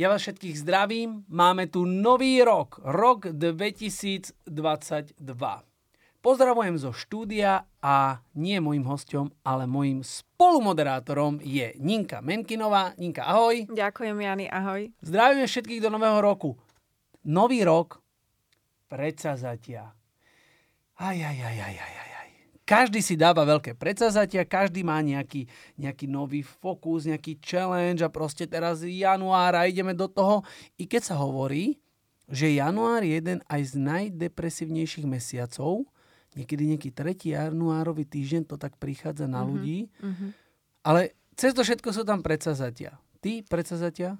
Ja vás všetkých zdravím. Máme tu nový rok, rok 2022. Pozdravujem zo štúdia a nie mojim hostom, ale mojim spolumoderátorom je Ninka Menkinová. Ninka, ahoj. Ďakujem, Jany, ahoj. Zdravíme všetkých do nového roku. Nový rok, predsazatia. Aj, aj, aj, aj, aj, aj. Každý si dáva veľké predsazatia, každý má nejaký, nejaký nový fokus, nejaký challenge a proste teraz január a ideme do toho. I keď sa hovorí, že január je jeden aj z najdepresívnejších mesiacov, niekedy nejaký 3. januárový týždeň to tak prichádza na mm-hmm. ľudí, mm-hmm. ale cez to všetko sú tam predsazatia. Ty predsazatia?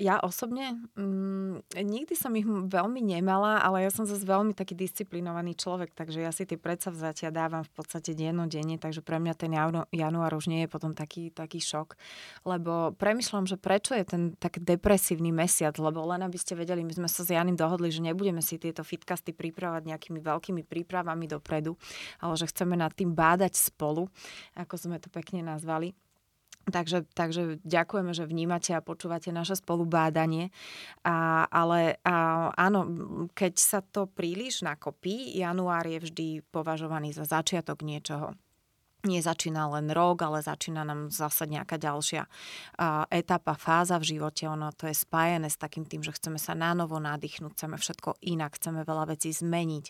Ja osobne um, nikdy som ich veľmi nemala, ale ja som zase veľmi taký disciplinovaný človek, takže ja si tie predsavzatia dávam v podstate dennodenne, takže pre mňa ten január už nie je potom taký, taký šok, lebo premyšľam, že prečo je ten tak depresívny mesiac, lebo len aby ste vedeli, my sme sa s Janim dohodli, že nebudeme si tieto fitkasty pripravať nejakými veľkými prípravami dopredu, ale že chceme nad tým bádať spolu, ako sme to pekne nazvali. Takže, takže ďakujeme, že vnímate a počúvate naše spolubádanie. A, ale a, áno, keď sa to príliš nakopí, január je vždy považovaný za začiatok niečoho nezačína len rok, ale začína nám zase nejaká ďalšia uh, etapa, fáza v živote. Ono to je spájené s takým tým, že chceme sa nánovo nadýchnuť, chceme všetko inak, chceme veľa vecí zmeniť.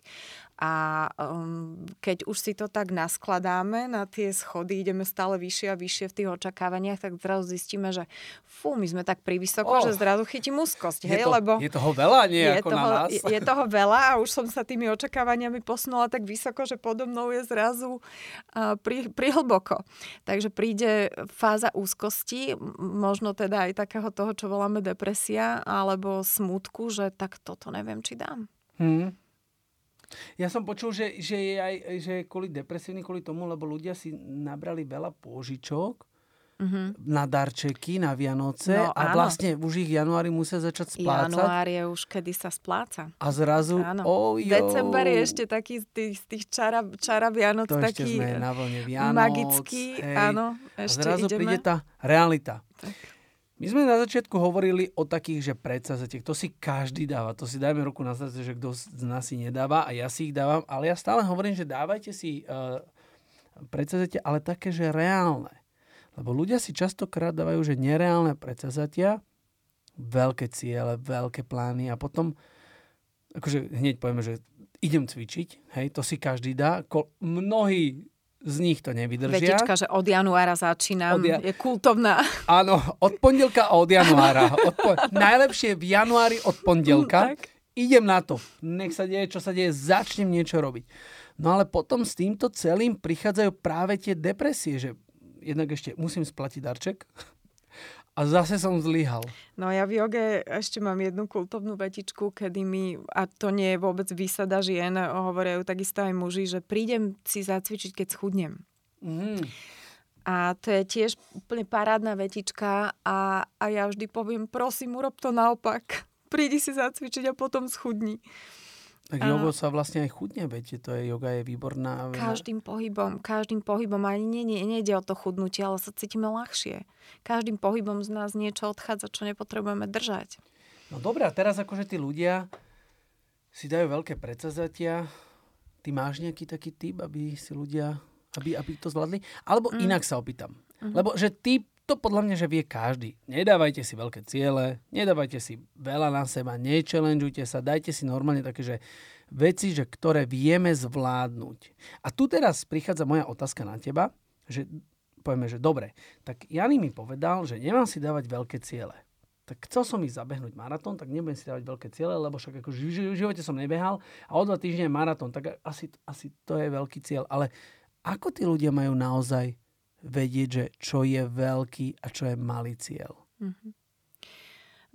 A um, keď už si to tak naskladáme na tie schody, ideme stále vyššie a vyššie v tých očakávaniach, tak zrazu zistíme, že fú, my sme tak privysoko, oh. že zrazu chytím úzkosť. Je, hej, to, lebo je toho veľa, nie je ako toho, na nás. Je, je toho veľa a už som sa tými očakávaniami posunula tak vysoko, že podo mnou je zrazu uh, pri, prihlboko. Takže príde fáza úzkosti, možno teda aj takého toho, čo voláme depresia, alebo smutku, že tak toto neviem, či dám. Hmm. Ja som počul, že, že je aj že kvôli depresívny, kvôli tomu, lebo ľudia si nabrali veľa pôžičok mm-hmm. na darčeky, na Vianoce no, a áno. vlastne už ich januári musia začať splácať. Január je už kedy sa spláca. A zrazu, áno. Oh, December je ešte taký z tých, z tých čara, čara Vianoc, to taký sme na vlne Vianoc, magický. Hej. Áno, ešte a zrazu ideme. príde tá realita. Tak. My sme na začiatku hovorili o takých, že predsazetiek. To si každý dáva. To si dajme ruku na srdce, že kto z nás si nedáva a ja si ich dávam. Ale ja stále hovorím, že dávajte si uh, predsazatia, ale také, že reálne. Lebo ľudia si častokrát dávajú, že nereálne predsazatia, veľké ciele, veľké plány a potom akože hneď povieme, že idem cvičiť, hej, to si každý dá. Ko, mnohí z nich to nevydržia. Vetička, že od januára začínam, od ja... je kultovná. Áno, od pondelka a od januára. Od po... Najlepšie v januári od pondelka. tak. Idem na to. Nech sa deje, čo sa deje, začnem niečo robiť. No ale potom s týmto celým prichádzajú práve tie depresie, že jednak ešte musím splatiť darček a zase som zlyhal. No ja v joge ešte mám jednu kultovnú vetičku, kedy mi, a to nie je vôbec výsada žien, hovoria ju takisto aj muži, že prídem si zacvičiť, keď schudnem. Mm. A to je tiež úplne parádna vetička a, a ja vždy poviem, prosím, urob to naopak. Prídi si zacvičiť a potom schudni. Tak jogo sa vlastne aj chudne, viete, to je, yoga je výborná. Každým pohybom, každým pohybom, ani nie, nie, nejde o to chudnutie, ale sa cítime ľahšie. Každým pohybom z nás niečo odchádza, čo nepotrebujeme držať. No dobré, a teraz akože tí ľudia si dajú veľké predsazatia. Ty máš nejaký taký typ, aby si ľudia, aby, aby to zvládli? Alebo mm. inak sa opýtam. Mm-hmm. Lebo že ty to podľa mňa, že vie každý. Nedávajte si veľké ciele, nedávajte si veľa na seba, nechallengeujte sa, dajte si normálne také, že veci, že ktoré vieme zvládnuť. A tu teraz prichádza moja otázka na teba, že povieme, že dobre, tak Jany mi povedal, že nemám si dávať veľké ciele. Tak chcel som ísť zabehnúť maratón, tak nebudem si dávať veľké ciele, lebo však ako v živote som nebehal a o dva týždne maratón, tak asi, asi to je veľký cieľ. Ale ako tí ľudia majú naozaj vedieť, že čo je veľký a čo je malý cieľ? Mm-hmm.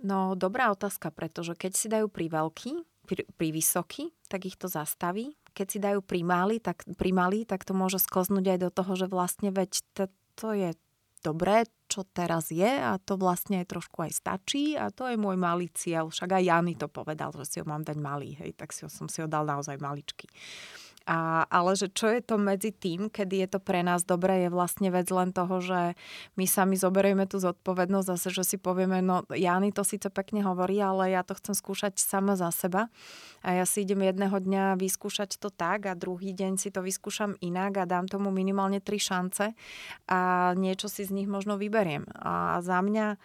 No, dobrá otázka, pretože keď si dajú pri veľký, pri, pri vysoký, tak ich to zastaví. Keď si dajú pri malý, tak, pri malý, tak to môže sklznúť aj do toho, že vlastne veď to, to je dobré, čo teraz je a to vlastne aj trošku aj stačí a to je môj malý cieľ. Však aj Jany to povedal, že si ho mám dať malý, hej, tak si ho, som si ho dal naozaj maličký. A, ale že čo je to medzi tým, kedy je to pre nás dobré, je vlastne vec len toho, že my sami zoberieme tú zodpovednosť zase, že si povieme, no Jany to síce pekne hovorí, ale ja to chcem skúšať sama za seba. A ja si idem jedného dňa vyskúšať to tak a druhý deň si to vyskúšam inak a dám tomu minimálne tri šance a niečo si z nich možno vyberiem. A za mňa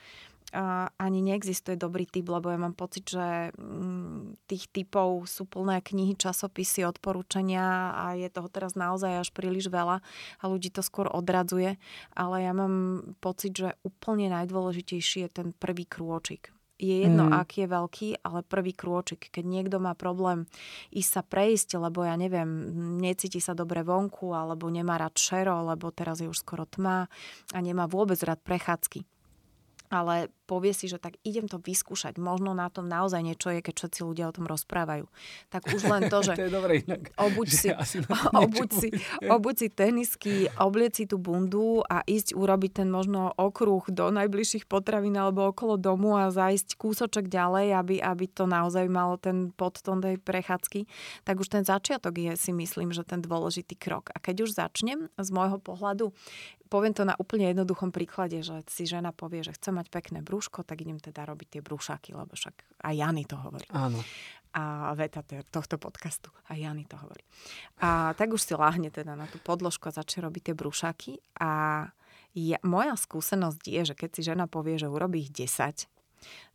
ani neexistuje dobrý typ, lebo ja mám pocit, že mm, tých typov sú plné knihy, časopisy, odporúčania a je toho teraz naozaj až príliš veľa a ľudí to skôr odradzuje. Ale ja mám pocit, že úplne najdôležitejší je ten prvý krôčik. Je jedno, mm. aký je veľký, ale prvý krôčik. Keď niekto má problém ísť sa prejsť, lebo ja neviem, necíti sa dobre vonku, alebo nemá rád šero, lebo teraz je už skoro tma a nemá vôbec rád prechádzky ale povie si, že tak idem to vyskúšať. Možno na tom naozaj niečo je, keď všetci ľudia o tom rozprávajú. Tak už len to, že to je dobré inak. Obuď, si, obuď, si, obuď si tenisky, obliec si tú bundu a ísť urobiť ten možno okruh do najbližších potravín alebo okolo domu a zájsť kúsoček ďalej, aby, aby to naozaj malo ten podton tej prechádzky. Tak už ten začiatok je si myslím, že ten dôležitý krok. A keď už začnem z môjho pohľadu, poviem to na úplne jednoduchom príklade, že si žena povie, že chce mať pekné brúško, tak idem teda robiť tie brúšaky, lebo však aj Jany to hovorí. Áno. A veta tohto podcastu. A Jany to hovorí. A tak už si láhne teda na tú podložku a začne robiť tie brúšaky. A ja, moja skúsenosť je, že keď si žena povie, že urobí ich 10,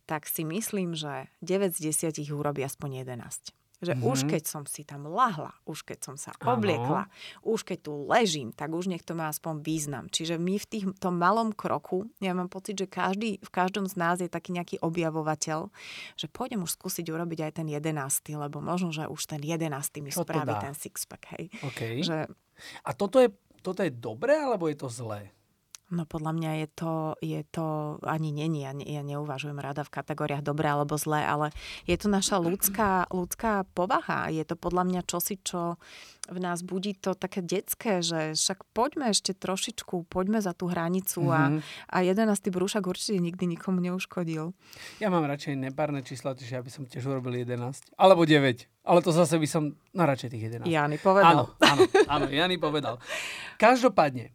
tak si myslím, že 9 z 10 ich urobí aspoň 11. Že mm-hmm. už mhm. keď som si tam lahla, už keď som sa obliekla, ano. už keď tu ležím, tak už nech to má aspoň význam. Čiže my v tých, tom malom kroku, ja mám pocit, že každý, v každom z nás je taký nejaký objavovateľ, že pôjdem už skúsiť urobiť aj ten jedenásty, lebo možno, že už ten jedenásty mi spraví ten sixpack. Hej. Okay. Že... A toto je, toto je dobré, alebo je to zlé? No podľa mňa je to, je to ani není, ja, ja neuvažujem rada v kategóriách dobré alebo zlé, ale je to naša ľudská, ľudská povaha. Je to podľa mňa čosi, čo v nás budí to také detské, že však poďme ešte trošičku, poďme za tú hranicu mm-hmm. a, a 11. brúšak určite nikdy nikomu neuškodil. Ja mám radšej nepárne čísla, čiže ja by som tiež urobil 11. Alebo 9. Ale to zase by som, no radšej tých 11. Jany povedal. Áno, áno, áno Jany povedal. Každopádne,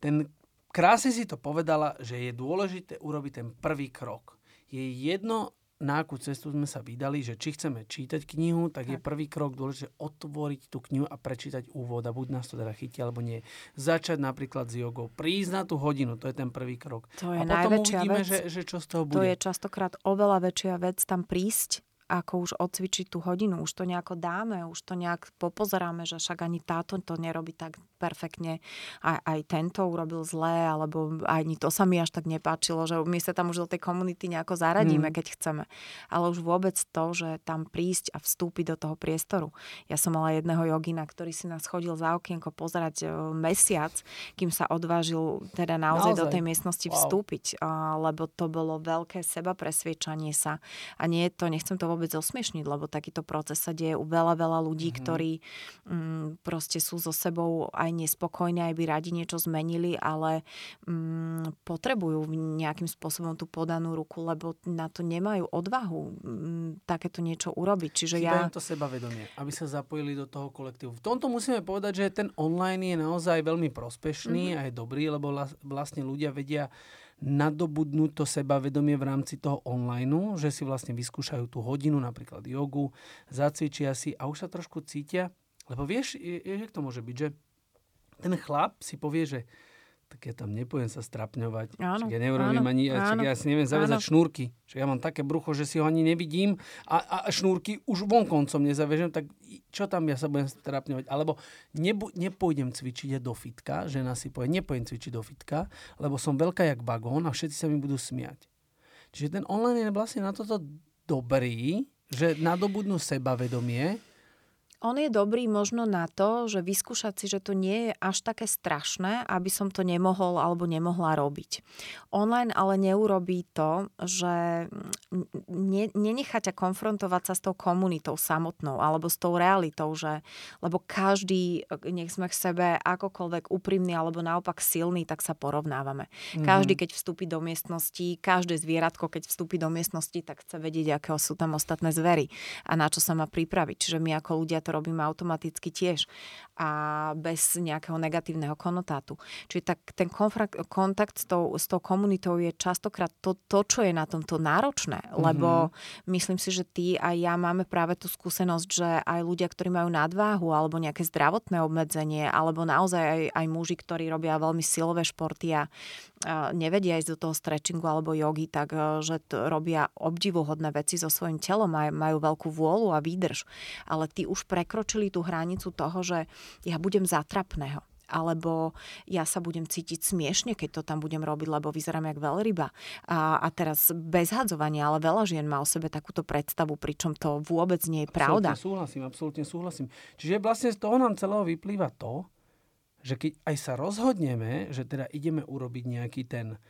ten krásne si to povedala, že je dôležité urobiť ten prvý krok. Je jedno, na akú cestu sme sa vydali, že či chceme čítať knihu, tak, tak. je prvý krok dôležité otvoriť tú knihu a prečítať úvod a buď nás to teda chytí alebo nie. Začať napríklad s jogou, prísť na tú hodinu, to je ten prvý krok. To je a potom uvidíme, vec. Že, že čo z toho bude. To je častokrát oveľa väčšia vec tam prísť ako už odcvičiť tú hodinu. Už to nejako dáme, už to nejak popozeráme, že však ani táto to nerobí tak perfektne. Aj, aj tento urobil zlé, alebo ani to sa mi až tak nepáčilo, že my sa tam už do tej komunity nejako zaradíme, mm. keď chceme. Ale už vôbec to, že tam prísť a vstúpiť do toho priestoru. Ja som mala jedného jogina, ktorý si nás chodil za okienko pozerať e, mesiac, kým sa odvážil teda naozaj, naozaj. do tej miestnosti wow. vstúpiť. lebo to bolo veľké seba presviečanie sa. A nie je to, nechcem to vôbec vôbec osmiešniť, lebo takýto proces sa deje u veľa, veľa ľudí, mm-hmm. ktorí mm, proste sú so sebou aj nespokojní, aj by radi niečo zmenili, ale mm, potrebujú nejakým spôsobom tú podanú ruku, lebo na to nemajú odvahu mm, takéto niečo urobiť. Čiže ja... to sebavedomie, aby sa zapojili do toho kolektívu. V tomto musíme povedať, že ten online je naozaj veľmi prospešný mm-hmm. a je dobrý, lebo vlastne ľudia vedia nadobudnúť to sebavedomie v rámci toho online, že si vlastne vyskúšajú tú hodinu, napríklad jogu, zacvičia si a už sa trošku cítia. Lebo vieš, jak to môže byť, že ten chlap si povie, že tak ja tam nepojem sa strapňovať. Áno, ja neurobím áno, ani, áno, ja si neviem zavezať áno. šnúrky. Že ja mám také brucho, že si ho ani nevidím a, a šnúrky už vonkoncom nezavežem, tak čo tam ja sa budem strapňovať? Alebo nebu, nepôjdem cvičiť do fitka, žena si povie, nepôjdem cvičiť do fitka, lebo som veľká jak bagón a všetci sa mi budú smiať. Čiže ten online je vlastne na toto dobrý, že nadobudnú sebavedomie, on je dobrý možno na to, že vyskúšať si, že to nie je až také strašné, aby som to nemohol alebo nemohla robiť. Online ale neurobí to, že ne, nenechá ťa konfrontovať sa s tou komunitou samotnou alebo s tou realitou, že, lebo každý, nech sme k sebe akokoľvek úprimný alebo naopak silný, tak sa porovnávame. Mm-hmm. Každý, keď vstúpi do miestnosti, každé zvieratko, keď vstúpi do miestnosti, tak chce vedieť, aké sú tam ostatné zvery a na čo sa má pripraviť. Čiže my ako ľudia to robíme automaticky tiež a bez nejakého negatívneho konotátu. Čiže tak ten konfrakt, kontakt s tou, s tou komunitou je častokrát to, to, čo je na tomto náročné, mm-hmm. lebo myslím si, že ty a ja máme práve tú skúsenosť, že aj ľudia, ktorí majú nadváhu alebo nejaké zdravotné obmedzenie, alebo naozaj aj, aj muži, ktorí robia veľmi silové športy a nevedia ísť do toho stretchingu alebo jogy, tak e, že robia obdivuhodné veci so svojím telom a majú veľkú vôľu a výdrž. Ale ty už prekročili tú hranicu toho, že ja budem zatrapného alebo ja sa budem cítiť smiešne, keď to tam budem robiť, lebo vyzerám jak veľryba. A, a teraz bez hadzovania, ale veľa žien má o sebe takúto predstavu, pričom to vôbec nie je pravda. Absolutne súhlasím, absolútne súhlasím. Čiže vlastne z toho nám celého vyplýva to, že keď aj sa rozhodneme, že teda ideme urobiť nejaký ten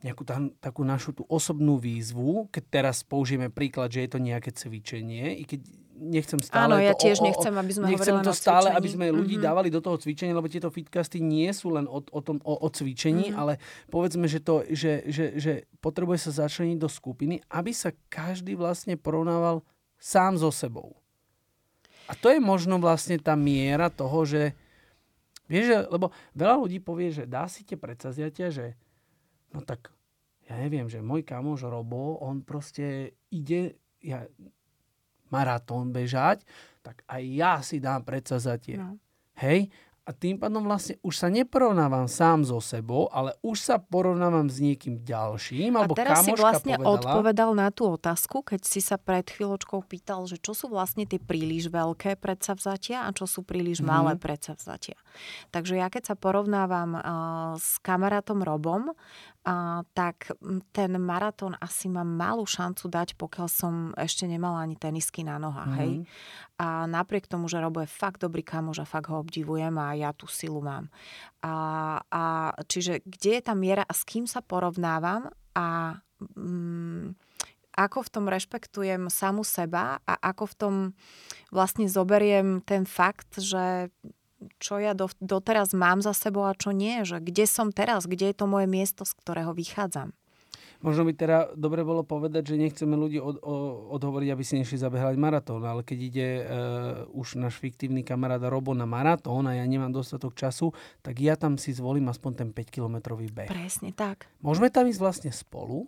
nejakú tam, takú našu tú osobnú výzvu, keď teraz použijeme príklad, že je to nejaké cvičenie, i keď nechcem stále... Áno, ja to, tiež o, nechcem, aby sme nechcem to stále, aby sme ľudí mm-hmm. dávali do toho cvičenia, lebo tieto fitcasty nie sú len o, o, tom, o, o cvičení, mm-hmm. ale povedzme, že, to, že, že, že potrebuje sa začleniť do skupiny, aby sa každý vlastne porovnával sám so sebou. A to je možno vlastne tá miera toho, že vieš, lebo veľa ľudí povie, že dá si tie predsazjatia, že no tak ja neviem, že môj kamoš Robo, on proste ide ja, maratón bežať, tak aj ja si dám predsazatie. No. Hej? A tým pádom vlastne už sa neporovnávam sám so sebou, ale už sa porovnávam s niekým ďalším. Alebo a teraz si vlastne povedala, odpovedal na tú otázku, keď si sa pred chvíľočkou pýtal, že čo sú vlastne tie príliš veľké predsavzatia a čo sú príliš mm-hmm. malé predsavzatia. Takže ja keď sa porovnávam uh, s kamarátom Robom, a, tak ten maratón asi mám malú šancu dať, pokiaľ som ešte nemala ani tenisky na nohách. Mm-hmm. Hej? A napriek tomu, že Robo je fakt dobrý kamož a fakt ho obdivujem a ja tú silu mám. A, a čiže kde je tá miera a s kým sa porovnávam a mm, ako v tom rešpektujem samu seba a ako v tom vlastne zoberiem ten fakt, že čo ja do, doteraz mám za sebou a čo nie, že kde som teraz, kde je to moje miesto, z ktorého vychádzam. Možno by teda dobre bolo povedať, že nechceme ľudí od, o, odhovoriť, aby si nešli zabehľať maratón, ale keď ide uh, už náš fiktívny kamarát Robo na maratón a ja nemám dostatok času, tak ja tam si zvolím aspoň ten 5-kilometrový beh. Presne tak. Môžeme tam ísť vlastne spolu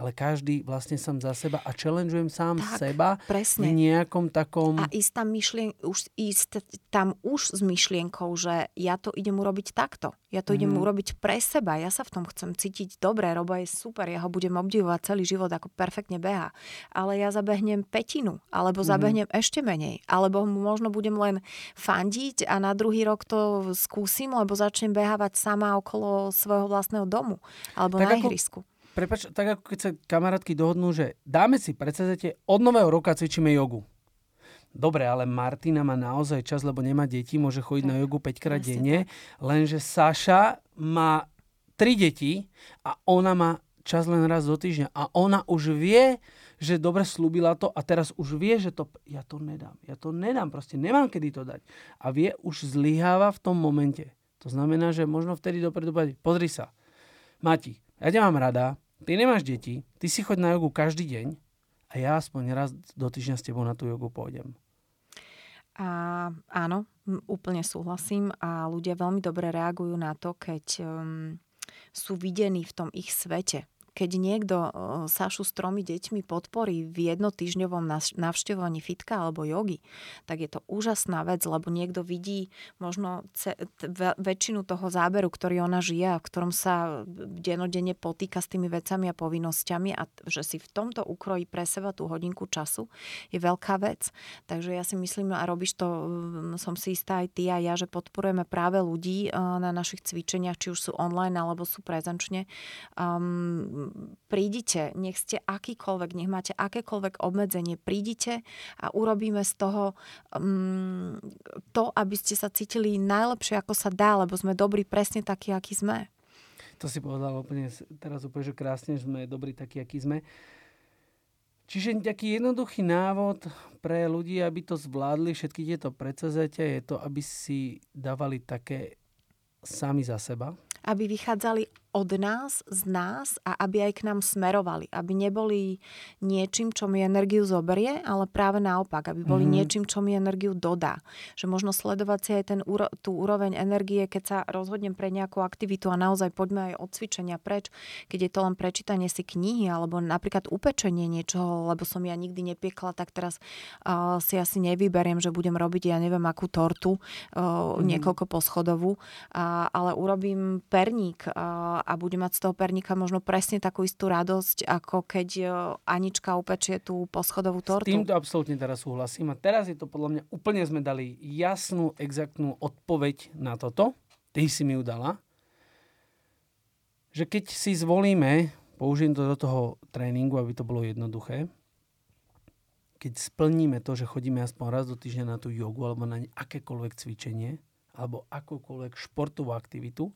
ale každý vlastne sám za seba a challengeujem sám tak, seba presne. v nejakom takom... A ísť tam, myšlien... už, ísť tam už s myšlienkou, že ja to idem urobiť takto. Ja to mm. idem mhm. urobiť pre seba. Ja sa v tom chcem cítiť dobre. Robo je super. Ja ho budem obdivovať celý život, ako perfektne beha. Ale ja zabehnem petinu. Alebo mm. zabehnem ešte menej. Alebo možno budem len fandiť a na druhý rok to skúsim, lebo začnem behávať sama okolo svojho vlastného domu. Alebo tak na ihrisku. Prepač, tak ako keď sa kamarátky dohodnú, že dáme si, predstavte, od nového roka cvičíme jogu. Dobre, ale Martina má naozaj čas, lebo nemá deti, môže chodiť tak, na jogu 5 krát denne, lenže Saša má 3 deti a ona má čas len raz do týždňa a ona už vie, že dobre slúbila to a teraz už vie, že to, ja to nedám. Ja to nedám, proste nemám kedy to dať. A vie, už zlyháva v tom momente. To znamená, že možno vtedy dopredu povedať, pozri sa, Mati, ja ťa mám rada, ty nemáš deti, ty si choď na jogu každý deň a ja aspoň raz do týždňa s tebou na tú jogu pôjdem. A, áno, úplne súhlasím a ľudia veľmi dobre reagujú na to, keď um, sú videní v tom ich svete keď niekto Sašu s tromi deťmi podporí v jednotýžňovom navštevovaní fitka alebo jogy, tak je to úžasná vec, lebo niekto vidí možno ce, väčšinu toho záberu, ktorý ona žije a v ktorom sa denodenne potýka s tými vecami a povinnosťami a že si v tomto ukrojí pre seba tú hodinku času je veľká vec. Takže ja si myslím, a robíš to, som si istá aj ty a ja, že podporujeme práve ľudí na našich cvičeniach, či už sú online alebo sú prezenčne. Um, prídite, nech ste akýkoľvek, nech máte akékoľvek obmedzenie, prídite a urobíme z toho um, to, aby ste sa cítili najlepšie, ako sa dá, lebo sme dobrí presne takí, akí sme. To si povedal úplne teraz úplne, že krásne, že sme dobrí takí, akí sme. Čiže taký jednoduchý návod pre ľudí, aby to zvládli, všetky tieto predsazatia, je to, aby si dávali také sami za seba. Aby vychádzali od nás, z nás a aby aj k nám smerovali. Aby neboli niečím, čo mi energiu zoberie, ale práve naopak, aby boli mm. niečím, čo mi energiu dodá. Že možno sledovať si aj ten, tú úroveň energie, keď sa rozhodnem pre nejakú aktivitu a naozaj poďme aj od cvičenia preč, keď je to len prečítanie si knihy alebo napríklad upečenie niečoho, lebo som ja nikdy nepiekla, tak teraz uh, si asi nevyberiem, že budem robiť ja neviem akú tortu, uh, mm. niekoľko poschodovú, uh, ale urobím perník uh, a bude mať z toho perníka možno presne takú istú radosť, ako keď e, Anička upečie tú poschodovú tortu. S týmto absolútne teraz súhlasím. A teraz je to podľa mňa úplne sme dali jasnú, exaktnú odpoveď na toto. Ty si mi ju dala. Že keď si zvolíme, použijem to do toho tréningu, aby to bolo jednoduché, keď splníme to, že chodíme aspoň raz do týždňa na tú jogu alebo na akékoľvek cvičenie alebo akúkoľvek športovú aktivitu,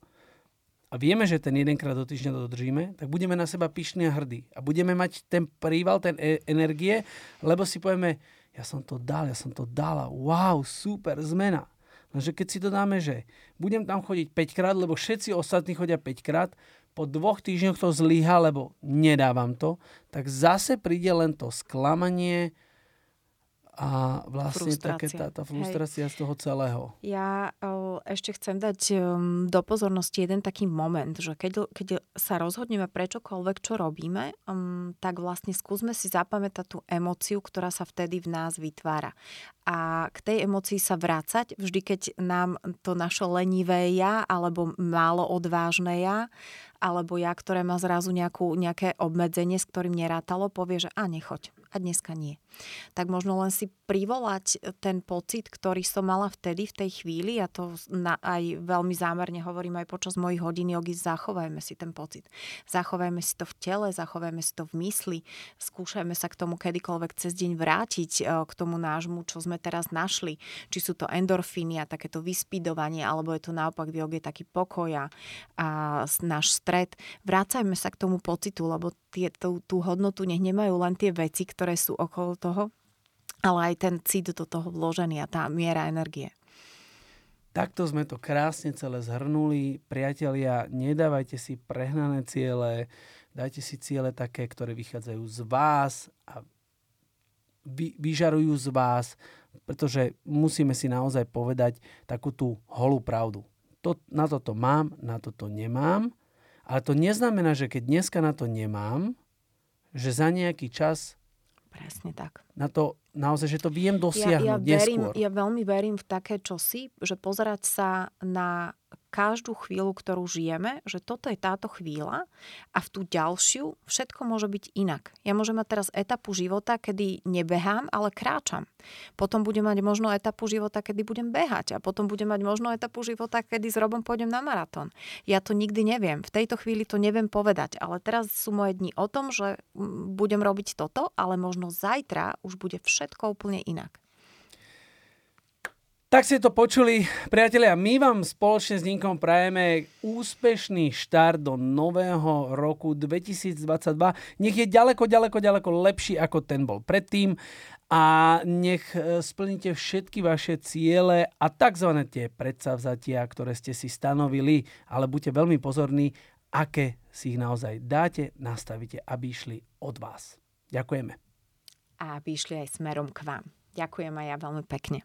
a vieme, že ten jedenkrát do týždňa dodržíme, tak budeme na seba pyšní a hrdí. A budeme mať ten príval, ten e- energie, lebo si povieme, ja som to dal, ja som to dala, wow, super, zmena. Lenže keď si to dáme, že budem tam chodiť 5 krát, lebo všetci ostatní chodia 5 krát, po dvoch týždňoch to zlyha, lebo nedávam to, tak zase príde len to sklamanie, a vlastne také tá, tá frustrácia Hej. z toho celého. Ja o, ešte chcem dať um, do pozornosti jeden taký moment, že keď, keď sa rozhodneme prečokoľvek, čo robíme, um, tak vlastne skúsme si zapamätať tú emóciu, ktorá sa vtedy v nás vytvára. A k tej emócii sa vrácať vždy, keď nám to naše lenivé ja alebo málo odvážne ja alebo ja, ktoré má zrazu nejakú, nejaké obmedzenie, s ktorým nerátalo, povie, že a nechoď a dneska nie. Tak možno len si privolať ten pocit, ktorý som mala vtedy, v tej chvíli, a to na, aj veľmi zámerne hovorím aj počas mojich hodín jogy, zachovajme si ten pocit. Zachovajme si to v tele, zachovajme si to v mysli, skúšajme sa k tomu kedykoľvek cez deň vrátiť e, k tomu nášmu, čo sme teraz našli. Či sú to endorfíny a takéto vyspidovanie, alebo je to naopak v joge taký pokoj a náš stred. Vrácajme sa k tomu pocitu, lebo tie, tú, tú hodnotu nech nemajú len tie veci, ktoré sú okolo toho, ale aj ten cit do toho vložený a tá miera energie. Takto sme to krásne celé zhrnuli. Priatelia, nedávajte si prehnané ciele, dajte si ciele také, ktoré vychádzajú z vás a vy, vyžarujú z vás, pretože musíme si naozaj povedať takú tú holú pravdu. To, na toto mám, na toto nemám ale to neznamená, že keď dneska na to nemám, že za nejaký čas Presne tak. Na to naozaj, že to viem dosiahnuť ja, ja verím, Ja veľmi verím v také čosi, že pozerať sa na každú chvíľu, ktorú žijeme, že toto je táto chvíľa a v tú ďalšiu všetko môže byť inak. Ja môžem mať teraz etapu života, kedy nebehám, ale kráčam. Potom budem mať možno etapu života, kedy budem behať a potom budem mať možno etapu života, kedy s Robom pôjdem na maratón. Ja to nikdy neviem. V tejto chvíli to neviem povedať, ale teraz sú moje dni o tom, že budem robiť toto, ale možno zajtra už bude všetko úplne inak. Tak ste to počuli, priatelia, my vám spoločne s Ninkom prajeme úspešný štart do nového roku 2022. Nech je ďaleko, ďaleko, ďaleko lepší, ako ten bol predtým a nech e, splníte všetky vaše ciele a tzv. tie predsavzatia, ktoré ste si stanovili, ale buďte veľmi pozorní, aké si ich naozaj dáte, nastavíte, aby išli od vás. Ďakujeme. A aby išli aj smerom k vám. Ďakujem aj ja veľmi pekne.